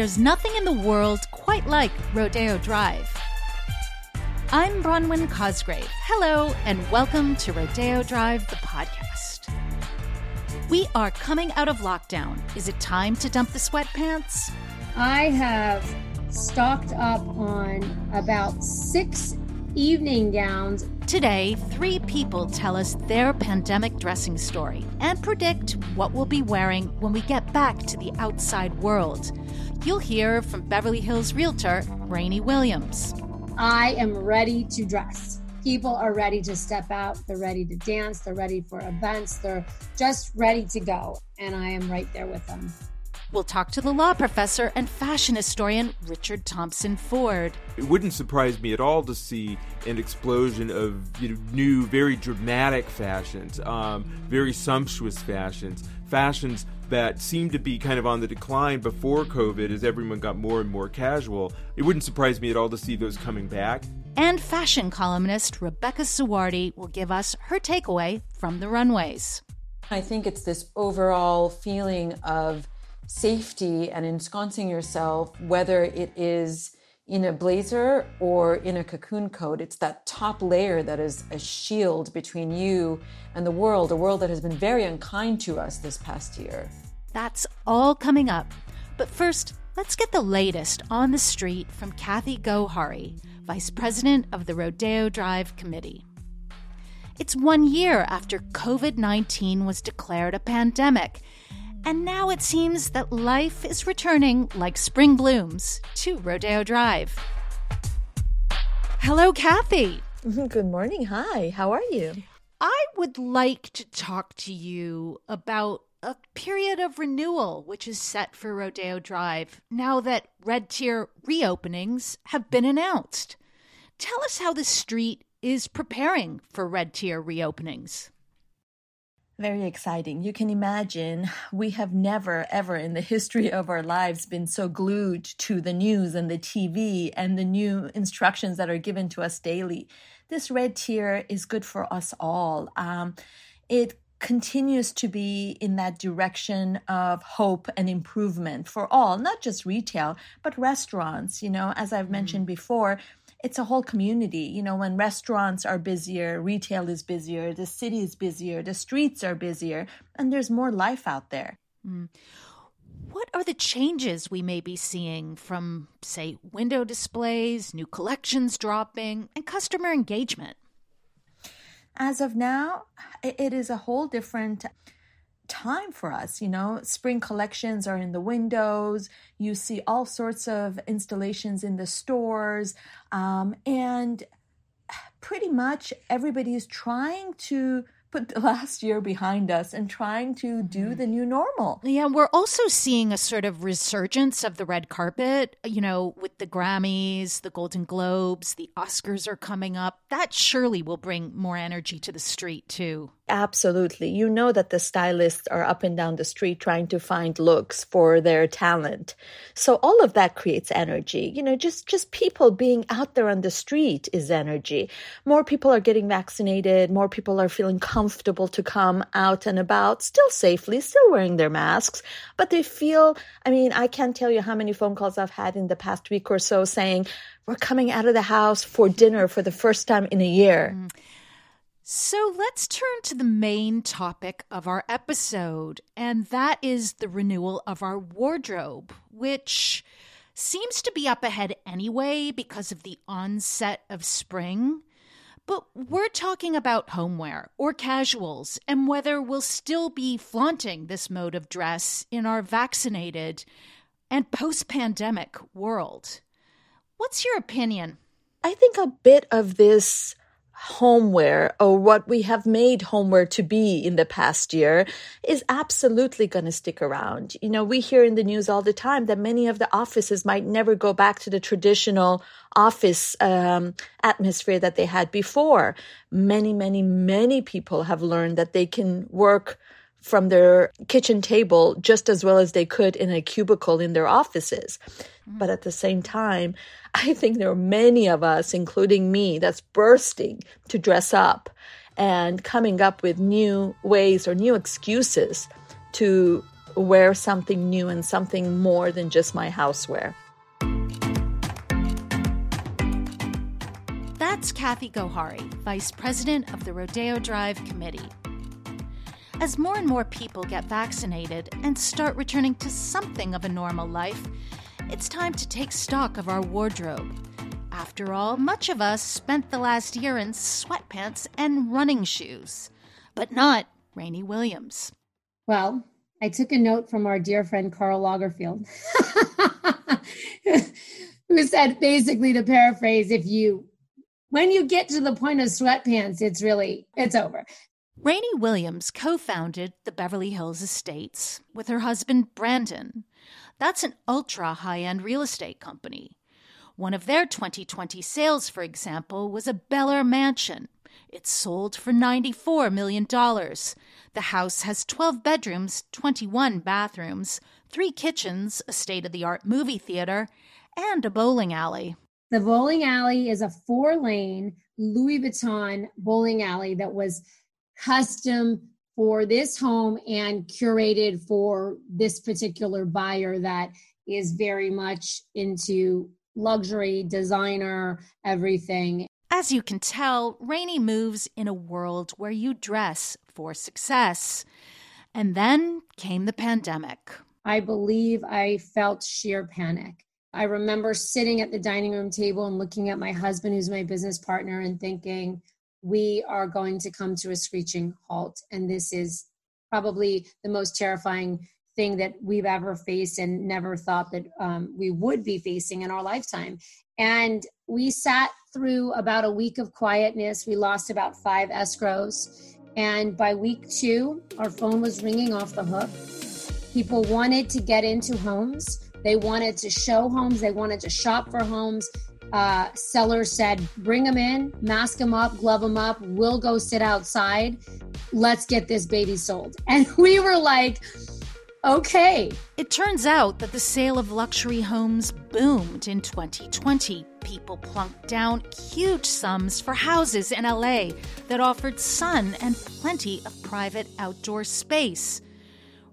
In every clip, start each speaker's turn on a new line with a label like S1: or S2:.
S1: there's nothing in the world quite like Rodeo Drive. I'm Bronwyn Cosgrave. Hello, and welcome to Rodeo Drive, the podcast. We are coming out of lockdown. Is it time to dump the sweatpants?
S2: I have stocked up on about six evening gowns.
S1: Today, three people tell us their pandemic dressing story and predict what we'll be wearing when we get back to the outside world. You'll hear from Beverly Hills realtor Rayni Williams.
S2: I am ready to dress. People are ready to step out. They're ready to dance. They're ready for events. They're just ready to go. And I am right there with them.
S1: We'll talk to the law professor and fashion historian Richard Thompson Ford.
S3: It wouldn't surprise me at all to see an explosion of you know, new, very dramatic fashions, um, very sumptuous fashions, fashions that seemed to be kind of on the decline before COVID as everyone got more and more casual. It wouldn't surprise me at all to see those coming back.
S1: And fashion columnist Rebecca Suhrawardi will give us her takeaway from the runways.
S4: I think it's this overall feeling of safety and ensconcing yourself, whether it is in a blazer or in a cocoon coat. It's that top layer that is a shield between you and the world, a world that has been very unkind to us this past year.
S1: That's all coming up. But first, let's get the latest on the street from Kathy Gohari, Vice President of the Rodeo Drive Committee. It's one year after COVID 19 was declared a pandemic, and now it seems that life is returning like spring blooms to Rodeo Drive. Hello, Kathy.
S5: Good morning. Hi. How are you?
S1: I would like to talk to you about a period of renewal which is set for Rodeo Drive now that red tier reopenings have been announced. Tell us how the street is preparing for red tier reopenings.
S5: Very exciting. You can imagine we have never, ever in the history of our lives been so glued to the news and the TV and the new instructions that are given to us daily. This red tier is good for us all. Um, it continues to be in that direction of hope and improvement for all, not just retail, but restaurants. You know, as I've mentioned mm. before, it's a whole community. You know, when restaurants are busier, retail is busier, the city is busier, the streets are busier, and there's more life out there. Mm.
S1: What are the changes we may be seeing from, say, window displays, new collections dropping, and customer engagement?
S5: As of now, it is a whole different time for us. You know, spring collections are in the windows. You see all sorts of installations in the stores. Um, and pretty much everybody is trying to put the last year behind us and trying to do mm-hmm. the new normal.
S1: Yeah, we're also seeing a sort of resurgence of the red carpet, you know, with the Grammys, the Golden Globes, the Oscars are coming up. That surely will bring more energy to the street, too.
S5: Absolutely. You know that the stylists are up and down the street trying to find looks for their talent. So all of that creates energy. You know, just just people being out there on the street is energy. More people are getting vaccinated, more people are feeling comfortable to come out and about, still safely, still wearing their masks, but they feel, I mean, I can't tell you how many phone calls I've had in the past week or so saying, "We're coming out of the house for dinner for the first time in a year." Mm.
S1: So let's turn to the main topic of our episode, and that is the renewal of our wardrobe, which seems to be up ahead anyway because of the onset of spring. But we're talking about homewear or casuals and whether we'll still be flaunting this mode of dress in our vaccinated and post pandemic world. What's your opinion?
S5: I think a bit of this homewear or what we have made homewear to be in the past year is absolutely going to stick around. You know, we hear in the news all the time that many of the offices might never go back to the traditional office um, atmosphere that they had before. Many, many, many people have learned that they can work from their kitchen table just as well as they could in a cubicle in their offices. Mm-hmm. But at the same time, I think there are many of us, including me, that's bursting to dress up and coming up with new ways or new excuses to wear something new and something more than just my housewear.
S1: That's Kathy Gohari, Vice President of the Rodeo Drive Committee. As more and more people get vaccinated and start returning to something of a normal life, it's time to take stock of our wardrobe. After all, much of us spent the last year in sweatpants and running shoes, but not Rayni Williams.
S2: Well, I took a note from our dear friend Karl Lagerfeld, who said basically to paraphrase, if you when you get to the point of sweatpants, it's really it's over.
S1: Rayni Williams co founded the Beverly Hills Estates with her husband Branden. That's an ultra high end real estate company. One of their 2020 sales, for example, was a Bel Air mansion. It sold for $94 million. The house has 12 bedrooms, 21 bathrooms, three kitchens, a state of the art movie theater, and a bowling alley.
S2: The bowling alley is a four lane Louis Vuitton bowling alley that was custom for this home and curated for this particular buyer that is very much into luxury, designer, everything.
S1: As you can tell, Rayni moves in a world where you dress for success. And then came the pandemic.
S2: I believe I felt sheer panic. I remember sitting at the dining room table and looking at my husband, who's my business partner, and thinking, we are going to come to a screeching halt. And this is probably the most terrifying thing that we've ever faced and never thought that um, we would be facing in our lifetime. And we sat through about a week of quietness. We lost about five escrows. And by week two, our phone was ringing off the hook. People wanted to get into homes. They wanted to show homes. They wanted to shop for homes uh, seller said, bring them in, mask them up, glove them up. We'll go sit outside. Let's get this baby sold. And we were like, okay.
S1: It turns out that the sale of luxury homes boomed in 2020. People plunked down huge sums for houses in LA that offered sun and plenty of private outdoor space.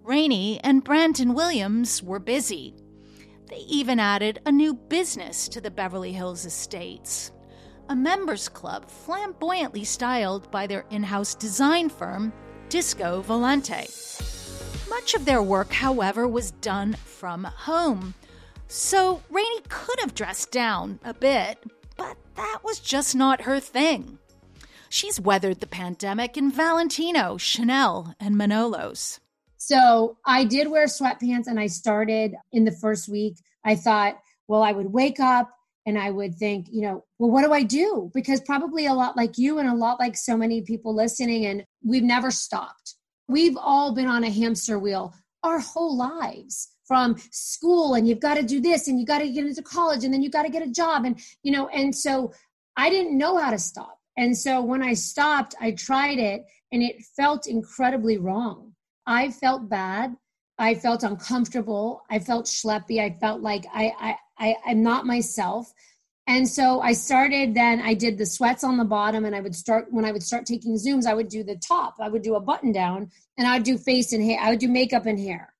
S1: Rayni and Branden Williams were busy they even added a new business to the Beverly Hills estates a members club flamboyantly styled by their in house design firm, Disco Volante. Much of their work, however, was done from home. So Rayni could have dressed down a bit, but that was just not her thing. She's weathered the pandemic in Valentino, Chanel, and Manolos.
S2: So I did wear sweatpants and I started in the first week. I thought, well, I would wake up and I would think, you know, well, what do I do? Because probably a lot like you and a lot like so many people listening, and we've never stopped. We've all been on a hamster wheel our whole lives from school, and you've got to do this, and you got to get into college, and then you got to get a job. And, you know, and so I didn't know how to stop. And so when I stopped, I tried it and it felt incredibly wrong. I felt bad. I felt uncomfortable. I felt schleppy. I felt like I, I, I, I'm not myself. And so I started then I did the sweats on the bottom and I would start when I would start taking zooms, I would do the top. I would do a button down and I would do face and hair. I would do makeup and hair.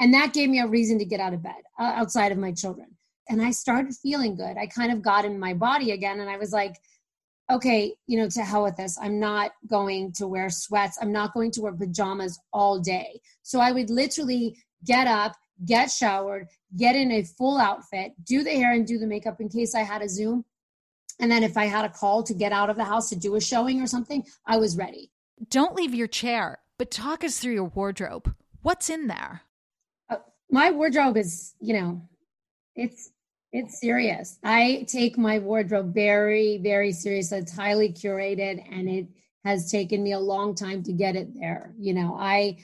S2: And that gave me a reason to get out of bed uh, outside of my children. And I started feeling good. I kind of got in my body again and I was like, okay, you know, to hell with this. I'm not going to wear sweats. I'm not going to wear pajamas all day. So I would literally get up, get showered, get in a full outfit, do the hair and do the makeup in case I had a Zoom. And then if I had a call to get out of the house to do a showing or something, I was ready.
S1: Don't leave your chair, but talk us through your wardrobe. What's in there?
S2: Uh, my wardrobe is, you know, it's it's serious. I take my wardrobe very, very serious. It's highly curated and it has taken me a long time to get it there. You know, I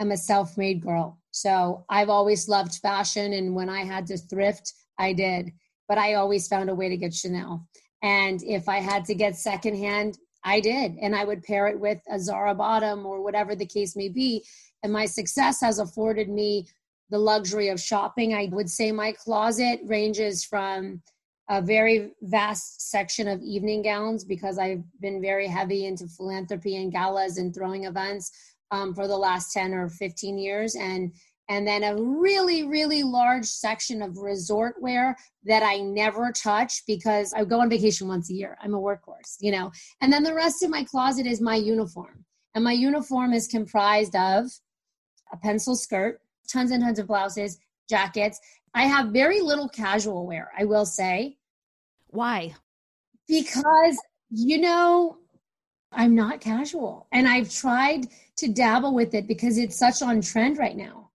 S2: am a self made girl. So I've always loved fashion. And when I had to thrift, I did. But I always found a way to get Chanel. And if I had to get secondhand, I did. And I would pair it with a Zara bottom or whatever the case may be. And my success has afforded me the luxury of shopping. I would say my closet ranges from a very vast section of evening gowns because I've been very heavy into philanthropy and galas and throwing events um, for the last 10 or 15 years. And and then a really, really large section of resort wear that I never touch because I go on vacation once a year. I'm a workhorse, you know. And then the rest of my closet is my uniform. And my uniform is comprised of a pencil skirt, tons and tons of blouses, jackets. I have very little casual wear, I will say.
S1: Why?
S2: Because, you know, I'm not casual. And I've tried to dabble with it because it's such on trend right now.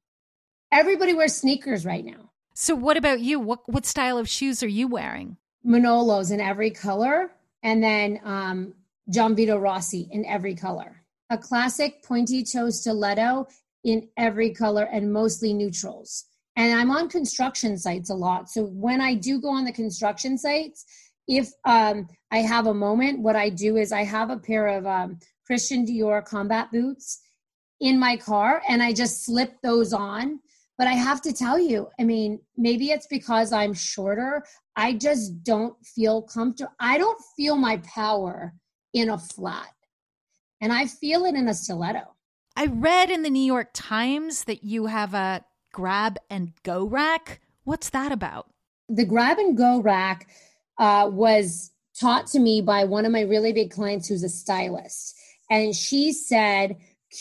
S2: Everybody wears sneakers right now.
S1: So what about you? What what style of shoes are you wearing?
S2: Manolos in every color, and then um, Gianvito Rossi in every color. A classic pointy toe stiletto in every color and mostly neutrals. And I'm on construction sites a lot. So when I do go on the construction sites, if um, I have a moment, what I do is I have a pair of um, Christian Dior combat boots in my car and I just slip those on but I have to tell you, I mean, maybe it's because I'm shorter. I just don't feel comfortable. I don't feel my power in a flat. And I feel it in a stiletto.
S1: I read in the New York Times that you have a grab and go rack. What's that about?
S2: The grab and go rack uh, was taught to me by one of my really big clients who's a stylist. And she said,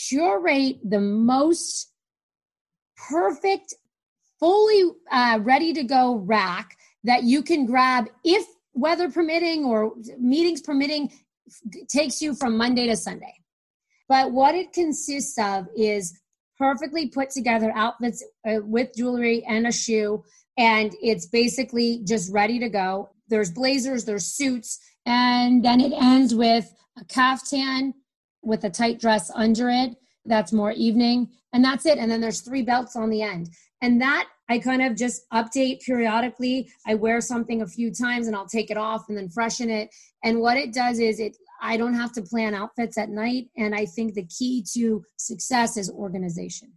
S2: curate the most perfect, fully uh, ready to go rack that you can grab if weather permitting or meetings permitting takes you from Monday to Sunday. But what it consists of is perfectly put together outfits uh, with jewelry and a shoe and it's basically just ready to go. There's blazers, there's suits, and then it ends with a caftan with a tight dress under it. That's more evening and that's it. And then there's three belts on the end. And that i kind of just update periodically. I wear something a few times and i'll take it off and then freshen it. And what it does is it i don't have to plan outfits at night and i think the key to success is organization.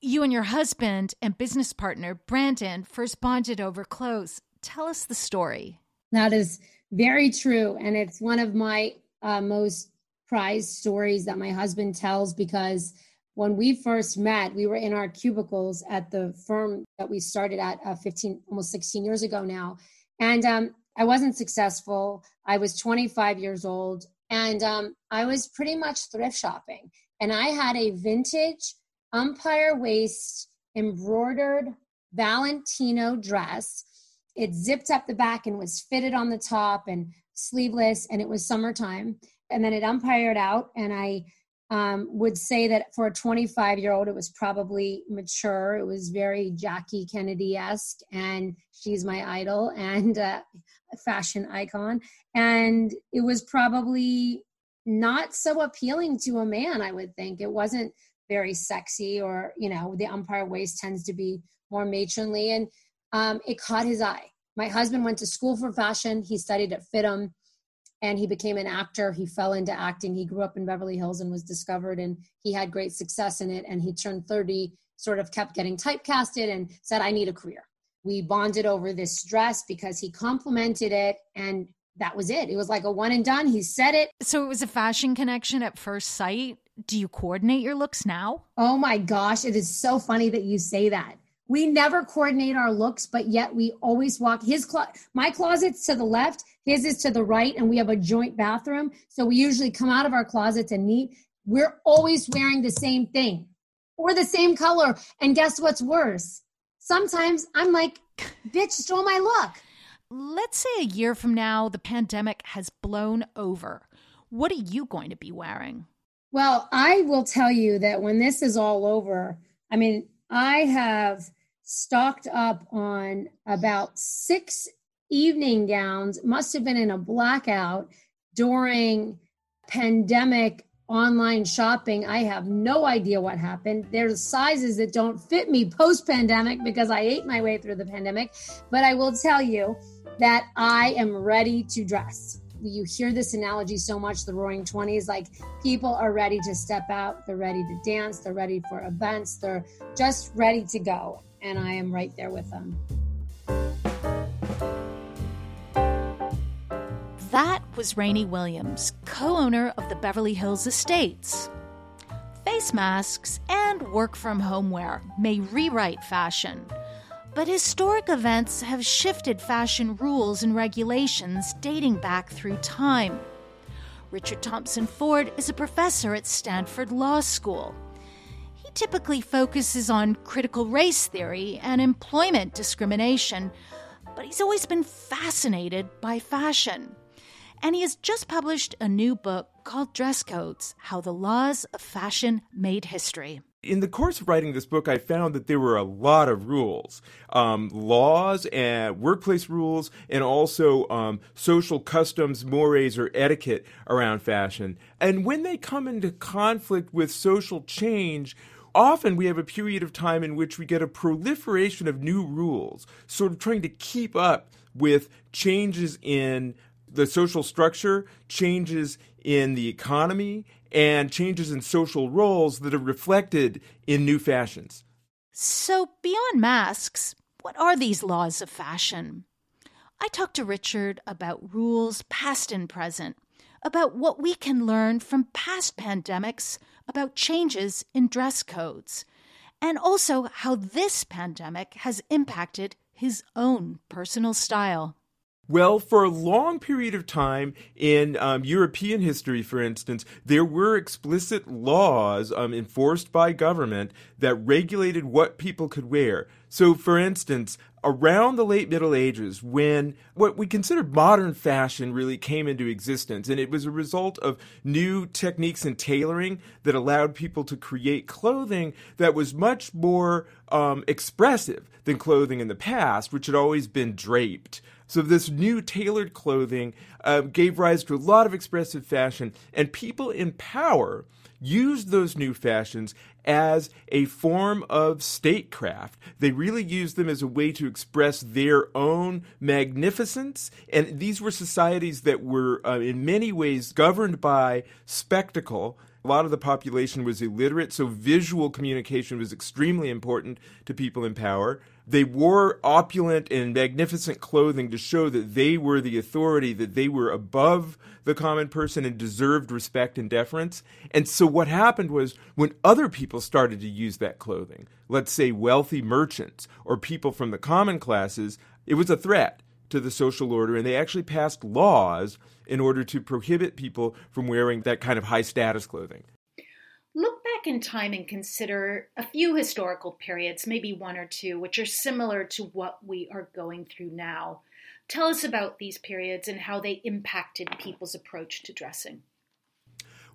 S1: You and your husband and business partner branden first bonded over clothes. Tell us the story.
S2: That is very true and it's one of my uh, most prized stories that my husband tells because when we first met, we were in our cubicles at the firm that we started at uh, 15, almost 16 years ago now. And um, I wasn't successful. I was 25 years old and um, I was pretty much thrift shopping. And I had a vintage empire waist embroidered Valentino dress. It zipped up the back and was fitted on the top and sleeveless, and it was summertime and then it umpired out and i um, would say that for a 25 year old it was probably mature. It was very jackie kennedy-esque and she's my idol and uh, fashion icon. And it was probably not so appealing to a man i would think. It wasn't very sexy or you know the empire waist tends to be more matronly and um, it caught his eye. My husband went to school for fashion. He studied at fit'em and he became an actor. He fell into acting. He grew up in Beverly Hills and was discovered, and he had great success in it. And he turned 30, sort of kept getting typecasted, and said, I need a career. We bonded over this dress because he complimented it, and that was it. It was like a one and done. He said it.
S1: So it was a fashion connection at first sight. Do you coordinate your looks now?
S2: Oh my gosh, it is so funny that you say that we never coordinate our looks but yet we always walk his clo- my closet's to the left his is to the right and we have a joint bathroom. So we usually come out of our closets and meet we're always wearing the same thing or the same color. And guess what's worse? Sometimes i'm like bitch stole my look.
S1: Let's say a year from now the pandemic has blown over. What are you going to be wearing?
S2: Well i will tell you that when this is all over i mean i have stocked up on about six evening gowns, must have been in a blackout during pandemic online shopping. I have no idea what happened. There's sizes that don't fit me post pandemic because I ate my way through the pandemic. But I will tell you that I am ready to dress. You hear this analogy so much the roaring 20s like people are ready to step out, they're ready to dance, they're ready for events, they're just ready to go and I am right there with them.
S1: Was Rayni Williams, co owner of the Beverly Hills Estates. Face masks and work from home wear may rewrite fashion. But historic events have shifted fashion rules and regulations dating back through time. Richard Thompson Ford is a professor at Stanford Law School. He typically focuses on critical race theory and employment discrimination, but he's always been fascinated by fashion. And he has just published a new book called Dress Codes How the Laws of Fashion Made History
S3: in the course of writing this book, I found that there were a lot of rules, um, laws and workplace rules, and also um, social customs, mores, or etiquette around fashion. And when they come into conflict with social change, often we have a period of time in which we get a proliferation of new rules, sort of trying to keep up with changes in the social structure, changes in the economy, and changes in social roles that are reflected in new fashions.
S1: So, beyond masks, what are these laws of fashion? I talked to Richard about rules past and present, about what we can learn from past pandemics about changes in dress codes, and also how this pandemic has impacted his own personal style.
S3: Well, for a long period of time in um, European history, for instance, there were explicit laws um, enforced by government that regulated what people could wear. So, for instance, around the late Middle Ages, when what we consider modern fashion really came into existence, and it was a result of new techniques in tailoring that allowed people to create clothing that was much more um, expressive than clothing in the past, which had always been draped. So this new tailored clothing uh, gave rise to a lot of expressive fashion, and people in power used those new fashions as a form of statecraft. They really used them as a way to express their own magnificence. And these were societies that were, uh, in many ways, governed by spectacle. A lot of the population was illiterate, so visual communication was extremely important to people in power. They wore opulent and magnificent clothing to show that they were the authority, that they were above the common person and deserved respect and deference. And so what happened was when other people started to use that clothing, let's say wealthy merchants or people from the common classes, it was a threat to the social order, and they actually passed laws in order to prohibit people from wearing that kind of high status clothing
S1: look in time and consider a few historical periods, maybe one or two, which are similar to what we are going through now. Tell us about these periods and how they impacted people's approach to dressing.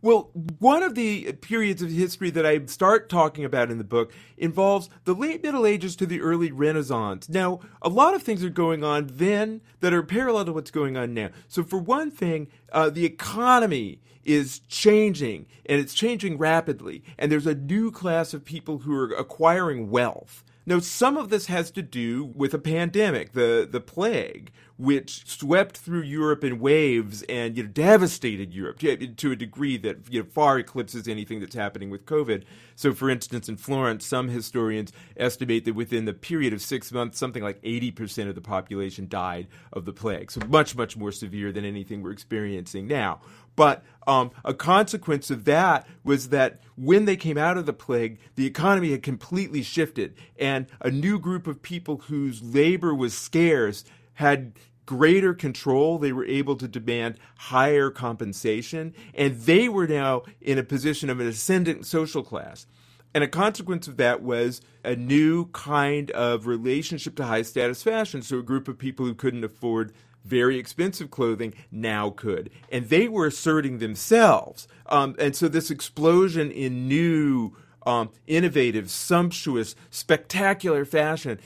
S3: Well, one of the periods of history that I start talking about in the book involves the late Middle Ages to the early Renaissance. Now, a lot of things are going on then that are parallel to what's going on now. So, for one thing, uh, the economy is changing and it's changing rapidly, and there's a new class of people who are acquiring wealth. Now, some of this has to do with a pandemic, the, the plague, which swept through Europe in waves and you know, devastated Europe to, a degree that you know, far eclipses anything that's happening with COVID. So, for instance, in Florence, some historians estimate that within the period of six months, something like 80% of the population died of the plague. So, much, much more severe than anything we're experiencing now. But um, a consequence of that was that when they came out of the plague, the economy had completely shifted, and a new group of people whose labor was scarce had greater control. They were able to demand higher compensation, and they were now in a position of an ascendant social class. And a consequence of that was a new kind of relationship to high status fashion. So, a group of people who couldn't afford very expensive clothing now could. And they were asserting themselves. Um, and so this explosion in new, um, innovative, sumptuous, spectacular fashion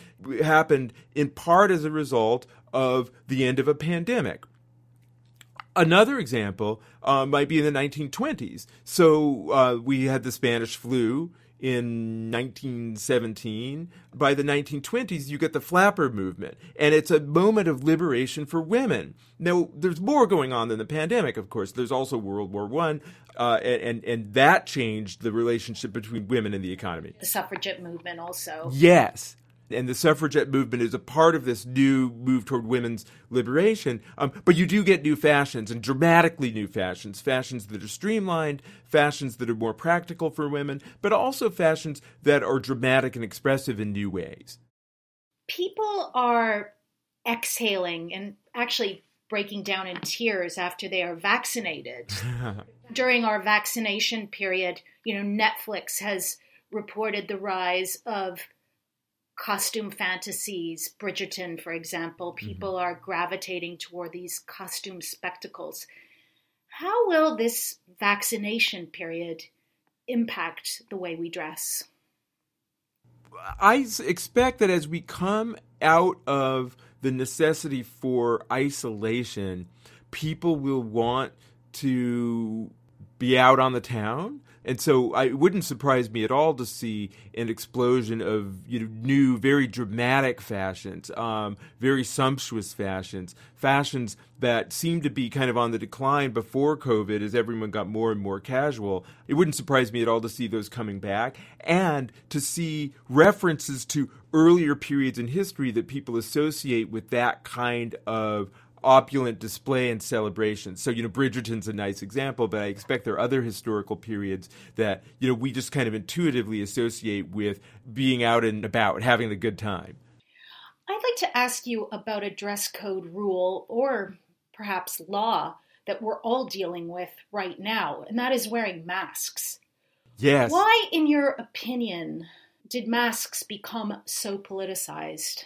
S3: happened in part as a result of the end of a pandemic. Another example uh, might be in the 1920s. So uh, we had the Spanish flu in 1917. By the 1920s, you get the flapper movement, and it's a moment of liberation for women. Now, there's more going on than the pandemic, of course. There's also World War One, uh, and and that changed the relationship between women and the economy.
S1: The suffragette movement, also.
S3: Yes. And the suffragette movement is a part of this new move toward women's liberation. Um, but you do get new fashions and dramatically new fashions, fashions that are streamlined, fashions that are more practical for women, but also fashions that are dramatic and expressive in new ways.
S1: People are exhaling and actually breaking down in tears after they are vaccinated. During our vaccination period, you know, Netflix has reported the rise of costume fantasies. Bridgerton, for example, mm-hmm. people mm-hmm. are gravitating toward these costume spectacles. How will this vaccination period impact the way we dress?
S3: I expect that as we come out of the necessity for isolation, people will want to be out on the town and so I, it wouldn't surprise me at all to see an explosion of you know new, very dramatic fashions, um, very sumptuous fashions, fashions that seemed to be kind of on the decline before COVID as everyone got more and more casual. It wouldn't surprise me at all to see those coming back and to see references to earlier periods in history that people associate with that kind of opulent display and celebration. So, you know, Bridgerton's a nice example, but I expect there are other historical periods that, you know, we just kind of intuitively associate with being out and about, having a good time.
S1: I'd like to ask you about a dress code rule or perhaps law that we're all dealing with right now, and that is wearing masks.
S3: Yes.
S1: Why, in your opinion, did masks become so politicized?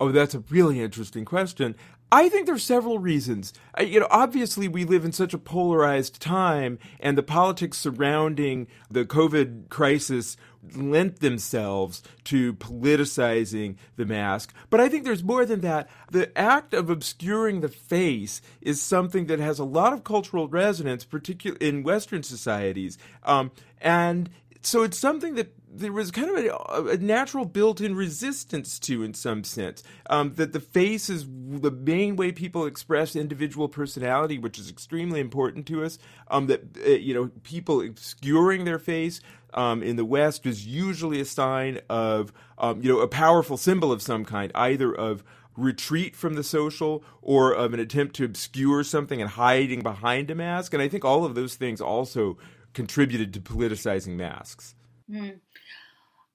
S3: Oh, that's a really interesting question. I think there's several reasons. You know, obviously we live in such a polarized time and the politics surrounding the COVID crisis lent themselves to politicizing the mask. But I think there's more than that. The act of obscuring the face is something that has a lot of cultural resonance, particularly in Western societies. Um, and so it's something that there was kind of a, a natural built-in resistance to, in some sense, um, that the face is the main way people express individual personality, which is extremely important to us. Um, that uh, you know, people obscuring their face um, in the West is usually a sign of um, you know a powerful symbol of some kind, either of retreat from the social or of an attempt to obscure something and hiding behind a mask. And I think all of those things also contributed to politicizing masks. Mm.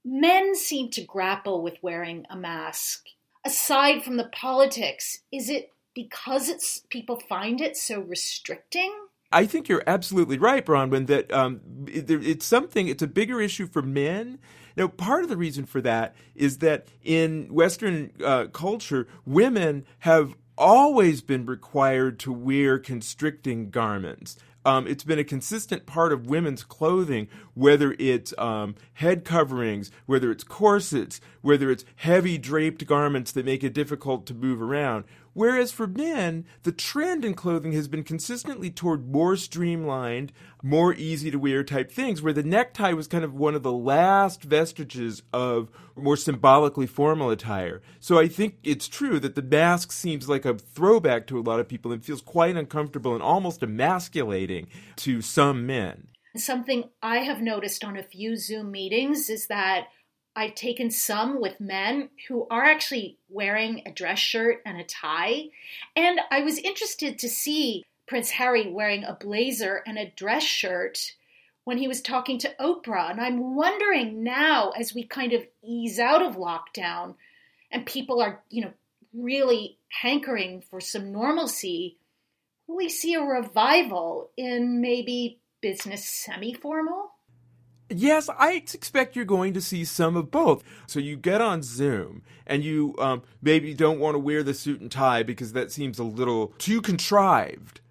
S1: Men seem to grapple with wearing a mask. Aside from the politics, is it because it's people find it so restricting?
S3: I think you're absolutely right, Bronwyn, that um, it, it's something, it's a bigger issue for men. Now, part of the reason for that is that in Western uh, culture, women have always been required to wear constricting garments. Um, it's been a consistent part of women's clothing, whether it's um, head coverings, whether it's corsets, whether it's heavy draped garments that make it difficult to move around. Whereas for men, the trend in clothing has been consistently toward more streamlined, more easy to wear type things, where the necktie was kind of one of the last vestiges of more symbolically formal attire. So I think it's true that the mask seems like a throwback to a lot of people and feels quite uncomfortable and almost emasculating to some men.
S1: Something I have noticed on a few Zoom meetings is that I've taken some with men who are actually wearing a dress shirt and a tie. And I was interested to see Prince Harry wearing a blazer and a dress shirt when he was talking to Oprah. And I'm wondering now, as we kind of ease out of lockdown and people are, you know, really hankering for some normalcy, will we see a revival in maybe business semi formal?
S3: Yes, I expect you're going to see some of both. So you get on Zoom and you um, maybe don't want to wear the suit and tie because that seems a little too contrived.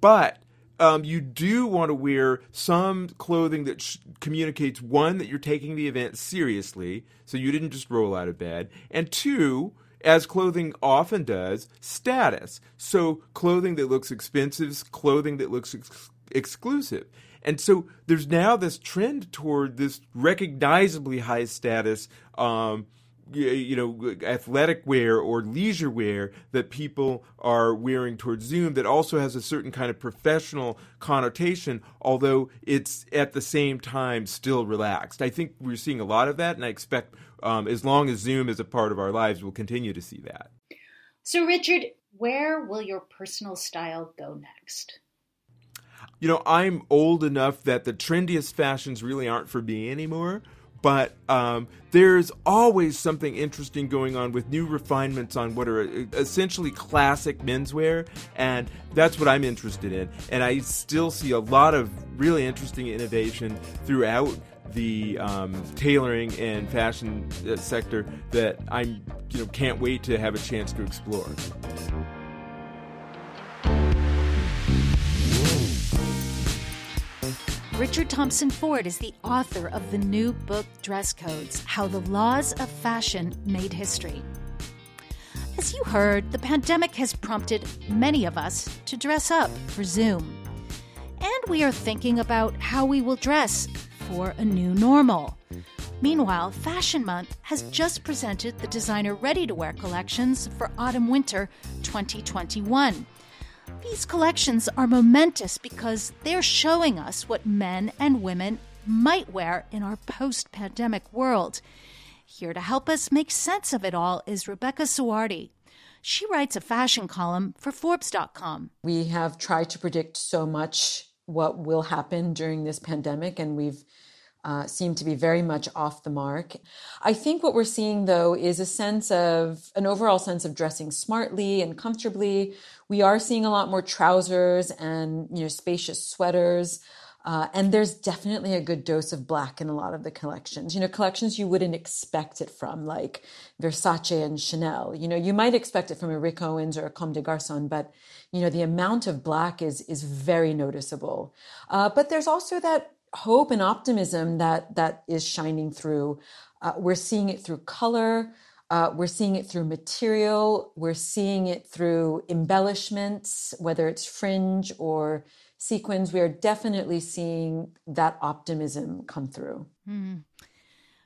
S3: But um, you do want to wear some clothing that sh- communicates one, that you're taking the event seriously, so you didn't just roll out of bed, and two, as clothing often does, status. So clothing that looks expensive, clothing that looks ex- exclusive. And so there's now this trend toward this recognizably high status, um, you know, athletic wear or leisure wear that people are wearing towards Zoom that also has a certain kind of professional connotation, although it's at the same time still relaxed. I think we're seeing a lot of that, and I expect um, as long as Zoom is a part of our lives, we'll continue to see that.
S1: So, Richard, where will your personal style go next?
S3: You know, I'm old enough that the trendiest fashions really aren't for me anymore but um, there's always something interesting going on with new refinements on what are uh, essentially classic menswear, and that's what I'm interested in. And I still see a lot of really interesting innovation throughout the um, tailoring and fashion uh, sector that I'm you know can't wait to have a chance to explore.
S1: Richard Thompson Ford is the author of the new book Dress Codes How the Laws of Fashion Made History. As you heard, the pandemic has prompted many of us to dress up for Zoom. And we are thinking about how we will dress for a new normal. Meanwhile, Fashion Month has just presented the designer ready to wear collections for autumn winter 2021. These collections are momentous because they're showing us what men and women might wear in our post pandemic world. Here to help us make sense of it all is Rebecca Suhrawardi. She writes a fashion column for Forbes.com.
S4: We have tried to predict so much what will happen during this pandemic, and we've uh, seem to be very much off the mark. I think what we're seeing, though, is a sense of an overall sense of dressing smartly and comfortably. We are seeing a lot more trousers and you know spacious sweaters. Uh, and there's definitely a good dose of black in a lot of the collections. You know, collections you wouldn't expect it from, like Versace and Chanel. You know, you might expect it from a Rick Owens or a Comme des Garçons, but you know, the amount of black is is very noticeable. Uh, but there's also that hope and optimism that that is shining through. Uh, we're seeing it through color. Uh, we're seeing it through material. We're seeing it through embellishments, whether it's fringe or sequins. We are definitely seeing that optimism come through. Mm.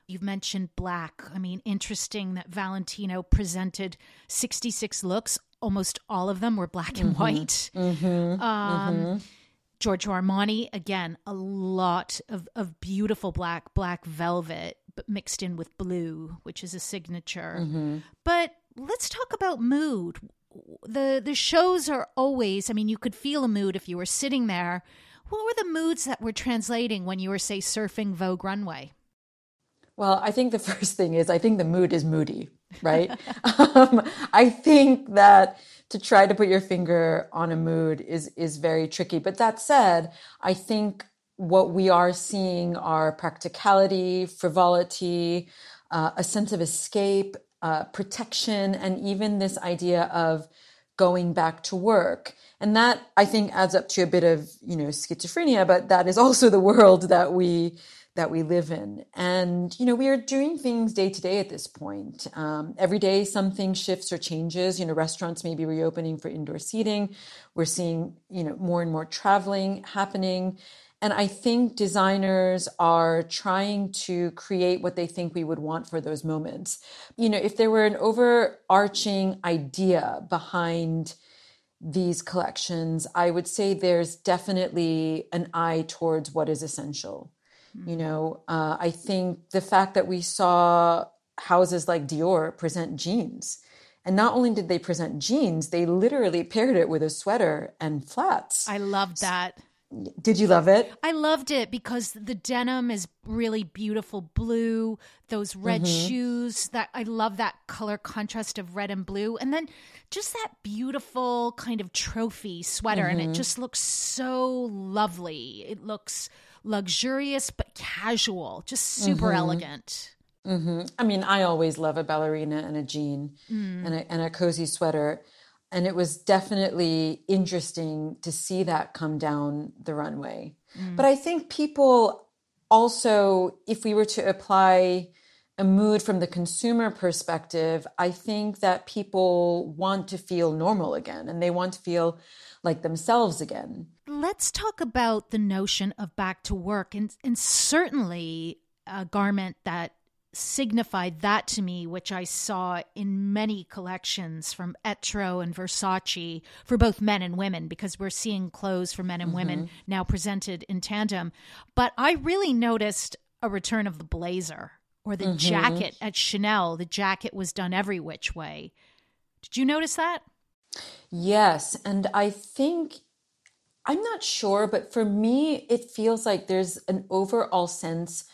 S1: You've mentioned black. I mean, interesting that Valentino presented 66 looks. Almost all of them were black and mm-hmm. white. Mm-hmm. Um, mm-hmm. Giorgio Armani, again, a lot of, of beautiful black, black velvet, but mixed in with blue, which is a signature. Mm-hmm. But let's talk about mood. The the shows are always, I mean, you could feel a mood if you were sitting there. What were the moods that were translating when you were, say, surfing Vogue Runway?
S4: Well, I think the first thing is I think the mood is moody, right? um, I think that to try to put your finger on a mood is is very tricky. But that said, I think what we are seeing are practicality, frivolity, uh, a sense of escape, uh, protection, and even this idea of going back to work. And that I think adds up to a bit of you know schizophrenia, but that is also the world that we that we live in. And, you know, we are doing things day to day at this point. Um, every day, something shifts or changes. You know, restaurants may be reopening for indoor seating. We're seeing, you know, more and more traveling happening. And I think designers are trying to create what they think we would want for those moments. You know, if there were an overarching idea behind these collections, I would say there's definitely an eye towards what is essential. Mm-hmm. You know, uh, I think the fact that we saw houses like Dior present jeans. And not only did they present jeans, they literally paired it with a sweater and flats.
S1: I love that.
S4: Did you love it?
S1: I loved it because the denim is really beautiful blue, those red mm-hmm. shoes that I love that color contrast of red and blue. And then just that beautiful kind of trophy sweater. Mm-hmm. And it mm-hmm. just looks so lovely. It looks luxurious but casual, just super mm-hmm. elegant.
S4: Mm-hmm. I mean, I always love a ballerina and a jean mm. and, a, and a cozy sweater. And it was definitely interesting to see that come down the runway. Mm. But I think people also, if we were to apply a mood from the consumer perspective, I think that people want to feel normal again and they want to feel like themselves again.
S1: Let's talk about the notion of back to work and, and certainly a garment that signified that to me, which I saw in many collections from Etro and Versace for both men and women, because we're seeing clothes for men and mm-hmm. women now presented in tandem. But I really noticed a return of the blazer Or the mm-hmm. jacket at Chanel, the jacket was done every which way. Did you notice that?
S4: Yes. And I think, I'm not sure, but for me, it feels like there's an overall sense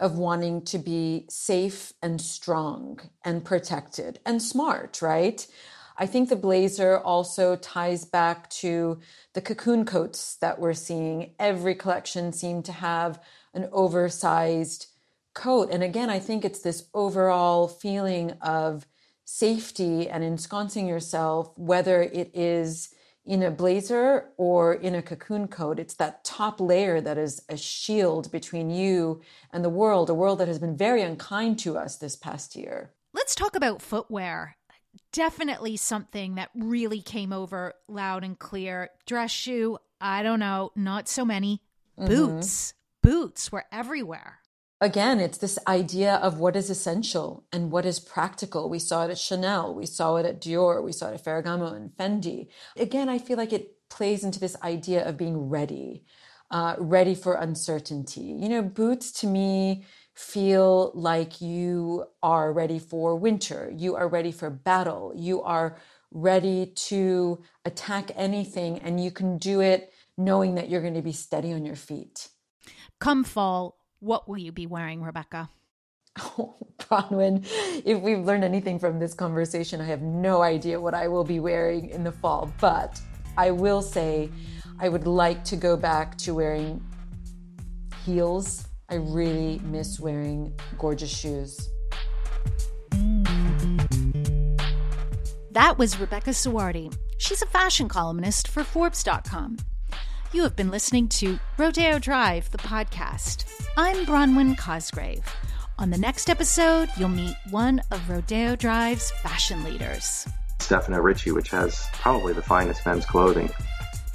S4: of wanting to be safe and strong and protected and smart, right? I think the blazer also ties back to the cocoon coats that we're seeing. Every collection seemed to have an oversized coat. And again, I think it's this overall feeling of safety and ensconcing yourself, whether it is in a blazer or in a cocoon coat. It's that top layer that is a shield between you and the world, a world that has been very unkind to us this past year.
S1: Let's talk about footwear definitely something that really came over loud and clear. Dress shoe, I don't know, not so many. Mm-hmm. Boots, boots were everywhere.
S4: Again, it's this idea of what is essential and what is practical. We saw it at Chanel, we saw it at Dior, we saw it at Ferragamo and Fendi. Again, I feel like it plays into this idea of being ready, uh, ready for uncertainty. You know, boots to me feel like you are ready for winter, you are ready for battle, you are ready to attack anything, and you can do it knowing that you're going to be steady on your feet.
S1: Come fall, what will you be wearing, Rebecca?
S4: Oh, Bronwyn, if we've learned anything from this conversation, I have no idea what I will be wearing in the fall. But I will say I would like to go back to wearing heels I really miss wearing gorgeous shoes.
S1: That was Rebecca Suhrawardi. She's a fashion columnist for Forbes.com. You have been listening to Rodeo Drive, the podcast. I'm Bronwyn Cosgrave. On the next episode, you'll meet one of Rodeo Drive's fashion leaders.
S6: Stefano Ricci, which has probably the finest men's clothing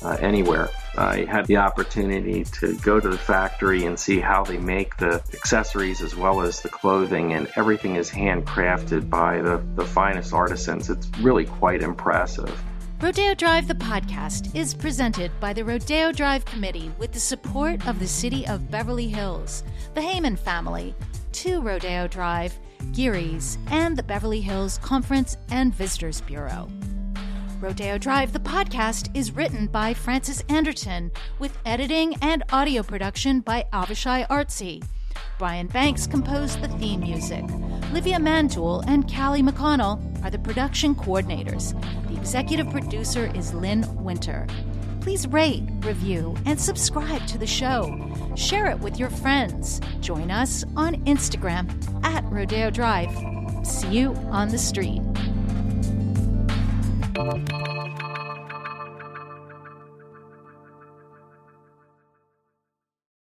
S6: uh, anywhere. I had the opportunity to go to the factory and see how they make the accessories as well as the clothing, and everything is handcrafted by the, the finest artisans. It's really quite impressive.
S1: Rodeo Drive, the podcast, is presented by the Rodeo Drive Committee with the support of the City of Beverly Hills, the Heyman family, Two Rodeo Drive, Geary's, and the Beverly Hills Conference and Visitors Bureau. Rodeo Drive, the podcast, is written by Frances Anderton, with editing and audio production by Avishai Artsy. Brian Banks composed the theme music. Livia Mandul and Callie McConnell are the production coordinators. The executive producer is Lynn Winter. Please rate, review, and subscribe to the show. Share it with your friends. Join us on Instagram at Rodeo Drive. See you on the street.